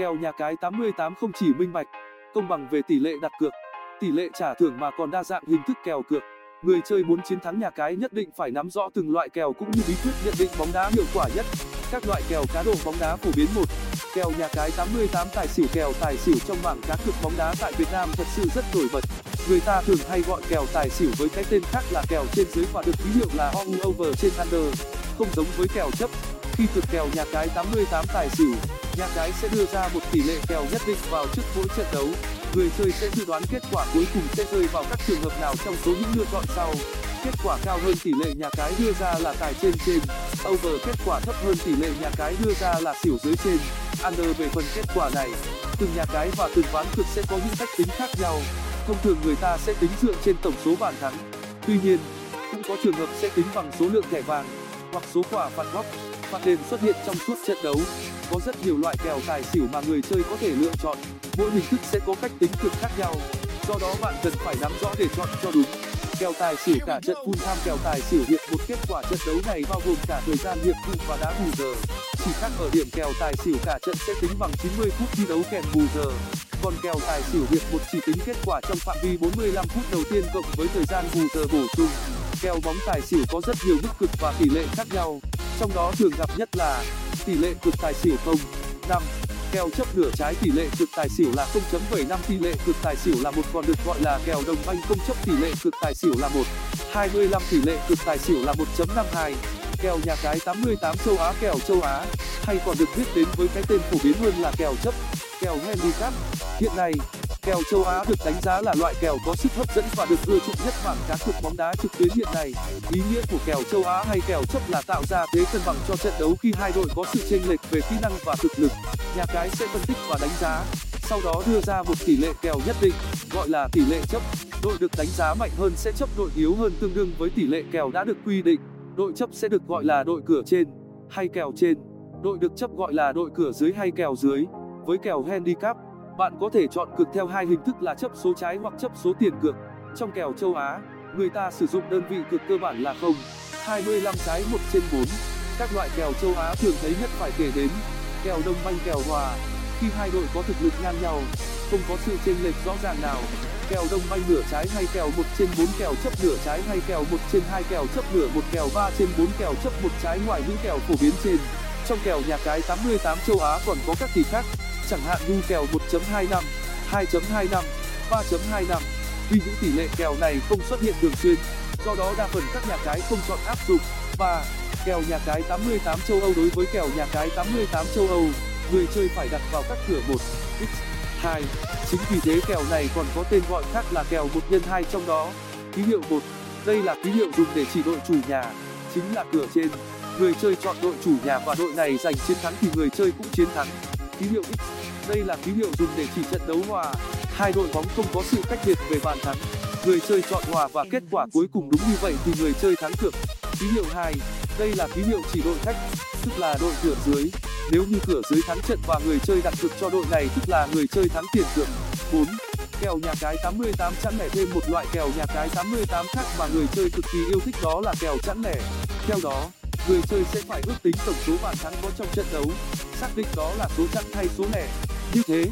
Kèo nhà cái 88 không chỉ minh bạch, công bằng về tỷ lệ đặt cược, tỷ lệ trả thưởng mà còn đa dạng hình thức kèo cược. Người chơi muốn chiến thắng nhà cái nhất định phải nắm rõ từng loại kèo cũng như bí quyết nhận định bóng đá hiệu quả nhất. Các loại kèo cá độ bóng đá phổ biến một Kèo nhà cái 88 tài xỉu Kèo tài xỉu trong bảng cá cược bóng đá tại Việt Nam thật sự rất nổi bật. Người ta thường hay gọi kèo tài xỉu với cái tên khác là kèo trên dưới và được ký hiệu là all over trên under, không giống với kèo chấp. Khi thực kèo nhà cái 88 tài xỉu, nhà cái sẽ đưa ra một tỷ lệ kèo nhất định vào trước mỗi trận đấu. Người chơi sẽ dự đoán kết quả cuối cùng sẽ rơi vào các trường hợp nào trong số những lựa chọn sau. Kết quả cao hơn tỷ lệ nhà cái đưa ra là tài trên trên, over kết quả thấp hơn tỷ lệ nhà cái đưa ra là xỉu dưới trên, under về phần kết quả này. Từng nhà cái và từng ván cược sẽ có những cách tính khác nhau. Thông thường người ta sẽ tính dựa trên tổng số bàn thắng. Tuy nhiên, cũng có trường hợp sẽ tính bằng số lượng thẻ vàng hoặc số quả phạt góc và đền xuất hiện trong suốt trận đấu. Có rất nhiều loại kèo tài xỉu mà người chơi có thể lựa chọn. Mỗi hình thức sẽ có cách tính cược khác nhau. Do đó bạn cần phải nắm rõ để chọn cho đúng. Kèo tài xỉu cả trận full time kèo tài xỉu hiện một kết quả trận đấu này bao gồm cả thời gian hiệp phụ và đá bù giờ. Chỉ khác ở điểm kèo tài xỉu cả trận sẽ tính bằng 90 phút thi đấu kèm bù giờ. Còn kèo tài xỉu hiệp một chỉ tính kết quả trong phạm vi 45 phút đầu tiên cộng với thời gian bù giờ bổ sung. Kèo bóng tài xỉu có rất nhiều mức cực và tỷ lệ khác nhau trong đó thường gặp nhất là tỷ lệ cực tài xỉu không, năm kèo chấp nửa trái tỷ lệ cực tài xỉu là 0.75 tỷ lệ cực tài xỉu là một còn được gọi là kèo đồng banh không chấp tỷ lệ cực tài xỉu là 1 25 tỷ lệ cực tài xỉu là 1.52 kèo nhà cái 88 châu Á kèo châu Á, hay còn được biết đến với cái tên phổ biến hơn là kèo chấp kèo handicap hiện nay kèo châu á được đánh giá là loại kèo có sức hấp dẫn và được ưa chuộng nhất bảng cá cược bóng đá trực tuyến hiện nay. Ý nghĩa của kèo châu á hay kèo chấp là tạo ra thế cân bằng cho trận đấu khi hai đội có sự chênh lệch về kỹ năng và thực lực. Nhà cái sẽ phân tích và đánh giá, sau đó đưa ra một tỷ lệ kèo nhất định, gọi là tỷ lệ chấp. Đội được đánh giá mạnh hơn sẽ chấp đội yếu hơn tương đương với tỷ lệ kèo đã được quy định. Đội chấp sẽ được gọi là đội cửa trên, hay kèo trên. Đội được chấp gọi là đội cửa dưới hay kèo dưới, với kèo handicap bạn có thể chọn cược theo hai hình thức là chấp số trái hoặc chấp số tiền cược. Trong kèo châu á, người ta sử dụng đơn vị cược cơ bản là 0 25 trái 1 trên 4 các loại kèo châu á thường thấy nhất phải kể đến kèo đông banh, kèo hòa. Khi hai đội có thực lực ngang nhau, không có sự chênh lệch rõ ràng nào. Kèo đông banh nửa trái hay kèo 1 trên 4 kèo chấp nửa trái hay kèo 1 trên 2 kèo chấp nửa 1 kèo 3 trên 4 kèo chấp 1 trái ngoài những kèo phổ biến trên. Trong kèo nhà cái 88 châu Á còn có các kỳ khác chẳng hạn như kèo 1.25 2.25 3.25 vì những tỷ lệ kèo này không xuất hiện thường xuyên, do đó đa phần các nhà cái không chọn áp dụng. Và kèo nhà cái 88 châu Âu đối với kèo nhà cái 88 châu Âu, người chơi phải đặt vào các cửa 1 x 2 chính vì thế kèo này còn có tên gọi khác là kèo 1 x 2 trong đó. Ký hiệu 1 đây là ký hiệu dùng để chỉ đội chủ nhà, chính là cửa trên. Người chơi chọn đội chủ nhà và đội này giành chiến thắng thì người chơi cũng chiến thắng. Ký hiệu x đây là ký hiệu dùng để chỉ trận đấu hòa. Hai đội bóng không có sự cách biệt về bàn thắng. Người chơi chọn hòa và kết quả cuối cùng đúng như vậy thì người chơi thắng cược ký hiệu đây là ký hiệu chỉ đội khách, tức là đội cửa dưới. Nếu như cửa dưới thắng trận và người chơi đặt cược cho đội này tức là người chơi thắng tiền cược kèo nhà cái 88 chẵn lẻ thêm một loại kèo nhà cái 88 khác mà người chơi cực kỳ yêu thích đó là kèo chẵn lẻ. Theo đó, người chơi sẽ phải ước tính tổng số bàn thắng có trong trận đấu. Xác định đó là số chẵn hay số lẻ như thế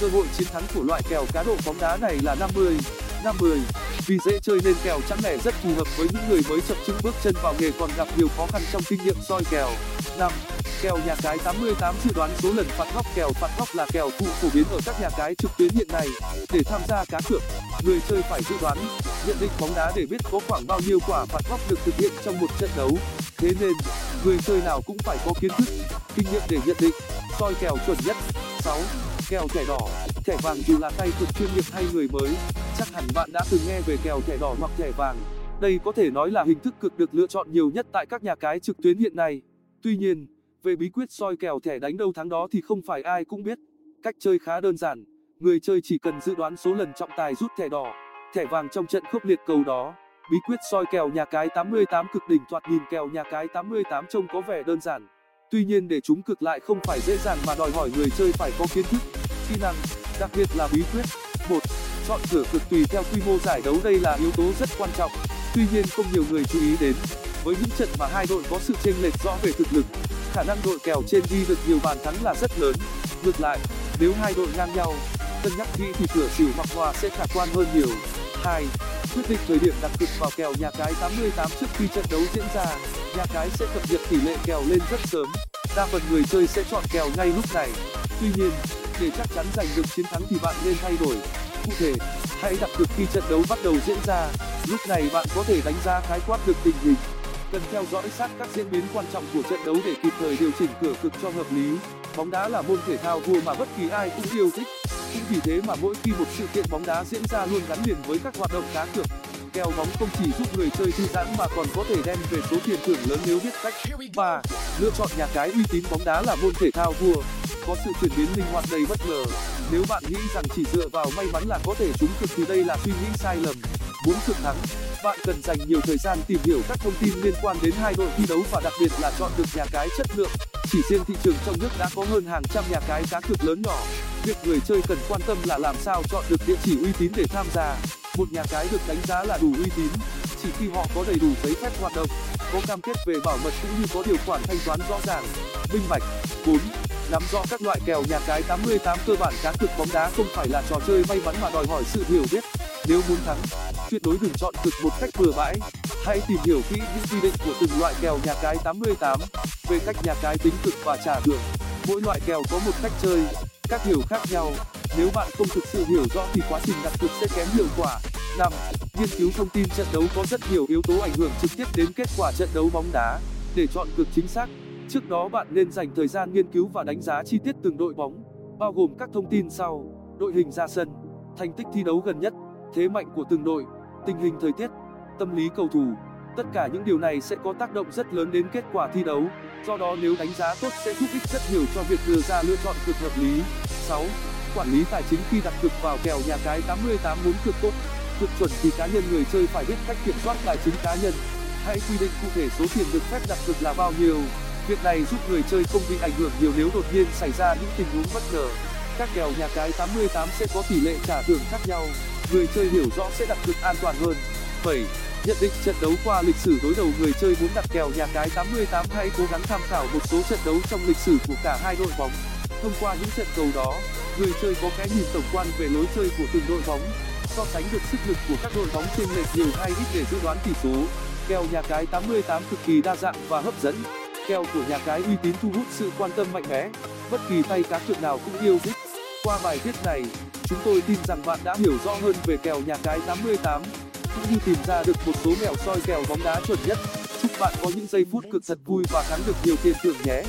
cơ hội chiến thắng của loại kèo cá độ bóng đá này là 50 50 vì dễ chơi nên kèo chẵn lẻ rất phù hợp với những người mới chập chững bước chân vào nghề còn gặp nhiều khó khăn trong kinh nghiệm soi kèo. 5 kèo nhà cái 88 dự đoán số lần phạt góc. Kèo phạt góc là kèo phụ phổ biến ở các nhà cái trực tuyến hiện nay. Để tham gia cá cược, người chơi phải dự đoán, nhận định bóng đá để biết có khoảng bao nhiêu quả phạt góc được thực hiện trong một trận đấu. Thế nên, người chơi nào cũng phải có kiến thức, kinh nghiệm để nhận định, soi kèo chuẩn nhất. 6 kèo thẻ đỏ. Thẻ vàng dù là tay cực chuyên nghiệp hay người mới, chắc hẳn bạn đã từng nghe về kèo thẻ đỏ hoặc thẻ vàng. Đây có thể nói là hình thức cực được lựa chọn nhiều nhất tại các nhà cái trực tuyến hiện nay. Tuy nhiên, về bí quyết soi kèo thẻ đánh đâu thắng đó thì không phải ai cũng biết. Cách chơi khá đơn giản, người chơi chỉ cần dự đoán số lần trọng tài rút thẻ đỏ. Thẻ vàng trong trận khốc liệt cầu đó. Bí quyết soi kèo nhà cái 88 cực đỉnh thoạt nhìn kèo nhà cái 88 trông có vẻ đơn giản tuy nhiên để chúng cực lại không phải dễ dàng mà đòi hỏi người chơi phải có kiến thức, kỹ năng, đặc biệt là bí quyết. Một, chọn cửa cực tùy theo quy mô giải đấu đây là yếu tố rất quan trọng. Tuy nhiên không nhiều người chú ý đến, với những trận mà hai đội có sự chênh lệch rõ về thực lực, khả năng đội kèo trên ghi được nhiều bàn thắng là rất lớn. Ngược lại, nếu hai đội ngang nhau, cân nhắc kỹ thì cửa xỉu hoặc hòa sẽ khả quan hơn nhiều. 2. Quyết định thời điểm đặt cược vào kèo nhà cái trước khi trận đấu diễn ra, nhà cái sẽ cập nhật tỷ lệ kèo lên rất sớm. Đa phần người chơi sẽ chọn kèo ngay lúc này. Tuy nhiên, để chắc chắn giành được chiến thắng thì bạn nên thay đổi. Cụ thể, hãy đặt cược khi trận đấu bắt đầu diễn ra. Lúc này bạn có thể đánh giá khái quát được tình hình. Cần theo dõi sát các diễn biến quan trọng của trận đấu để kịp thời điều chỉnh cửa cực cho hợp lý. Bóng đá là môn thể thao vua mà bất kỳ ai cũng yêu thích. Cũng vì thế mà mỗi khi một sự kiện bóng đá diễn ra luôn gắn liền với các hoạt động cá cược kèo bóng không chỉ giúp người chơi thư giãn mà còn có thể đem về số tiền thưởng lớn nếu biết cách. Và lựa chọn nhà cái uy tín bóng đá là môn thể thao vua. Có sự chuyển biến linh hoạt đầy bất ngờ. Nếu bạn nghĩ rằng chỉ dựa vào may mắn là có thể trúng cực thì đây là suy nghĩ sai lầm. Muốn cực thắng bạn cần dành nhiều thời gian tìm hiểu các thông tin liên quan đến hai đội thi đấu và đặc biệt là chọn được nhà cái chất lượng chỉ riêng thị trường trong nước đã có hơn hàng trăm nhà cái cá cược lớn nhỏ. Việc người chơi cần quan tâm là làm sao chọn được địa chỉ uy tín để tham gia. Một nhà cái được đánh giá là đủ uy tín, chỉ khi họ có đầy đủ giấy phép hoạt động, có cam kết về bảo mật cũng như có điều khoản thanh toán rõ ràng, minh bạch. 4. nắm rõ các loại kèo nhà cái cơ bản cá cược bóng đá không phải là trò chơi may mắn mà đòi hỏi sự hiểu biết. Nếu muốn thắng tuyệt đối đừng chọn cực một cách bừa bãi. Hãy tìm hiểu kỹ những quy định của từng loại kèo nhà cái về cách nhà cái tính cực và trả thưởng. Mỗi loại kèo có một cách chơi, các hiểu khác nhau. Nếu bạn không thực sự hiểu rõ thì quá trình đặt cược sẽ kém hiệu quả. 5. nghiên cứu thông tin trận đấu có rất nhiều yếu tố ảnh hưởng trực tiếp đến kết quả trận đấu bóng đá. Để chọn cược chính xác, trước đó bạn nên dành thời gian nghiên cứu và đánh giá chi tiết từng đội bóng, bao gồm các thông tin sau. Đội hình ra sân, thành tích thi đấu gần nhất, thế mạnh của từng đội tình hình thời tiết, tâm lý cầu thủ, tất cả những điều này sẽ có tác động rất lớn đến kết quả thi đấu. Do đó nếu đánh giá tốt sẽ giúp ích rất nhiều cho việc đưa ra lựa chọn cực hợp lý. 6. quản lý tài chính khi đặt cược vào kèo nhà cái muốn cược tốt, cược chuẩn thì cá nhân người chơi phải biết cách kiểm soát tài chính cá nhân. Hãy quy định cụ thể số tiền được phép đặt cược là bao nhiêu. Việc này giúp người chơi không bị ảnh hưởng nhiều nếu đột nhiên xảy ra những tình huống bất ngờ. Các kèo nhà cái sẽ có tỷ lệ trả thưởng khác nhau người chơi hiểu rõ sẽ đặt cược an toàn hơn. 7 nhận định trận đấu qua lịch sử đối đầu người chơi muốn đặt kèo nhà cái hãy cố gắng tham khảo một số trận đấu trong lịch sử của cả hai đội bóng. Thông qua những trận cầu đó, người chơi có cái nhìn tổng quan về lối chơi của từng đội bóng, so sánh được sức lực của các đội bóng trên lệch nhiều hay ít để dự đoán tỷ số. Kèo nhà cái cực kỳ đa dạng và hấp dẫn. Kèo của nhà cái uy tín thu hút sự quan tâm mạnh mẽ, bất kỳ tay cá cược nào cũng yêu thích. Qua bài viết này chúng tôi tin rằng bạn đã hiểu rõ hơn về kèo nhà cái cũng như tìm ra được một số mẹo soi kèo bóng đá chuẩn nhất. Chúc bạn có những giây phút cực thật vui và thắng được nhiều tiền thưởng nhé.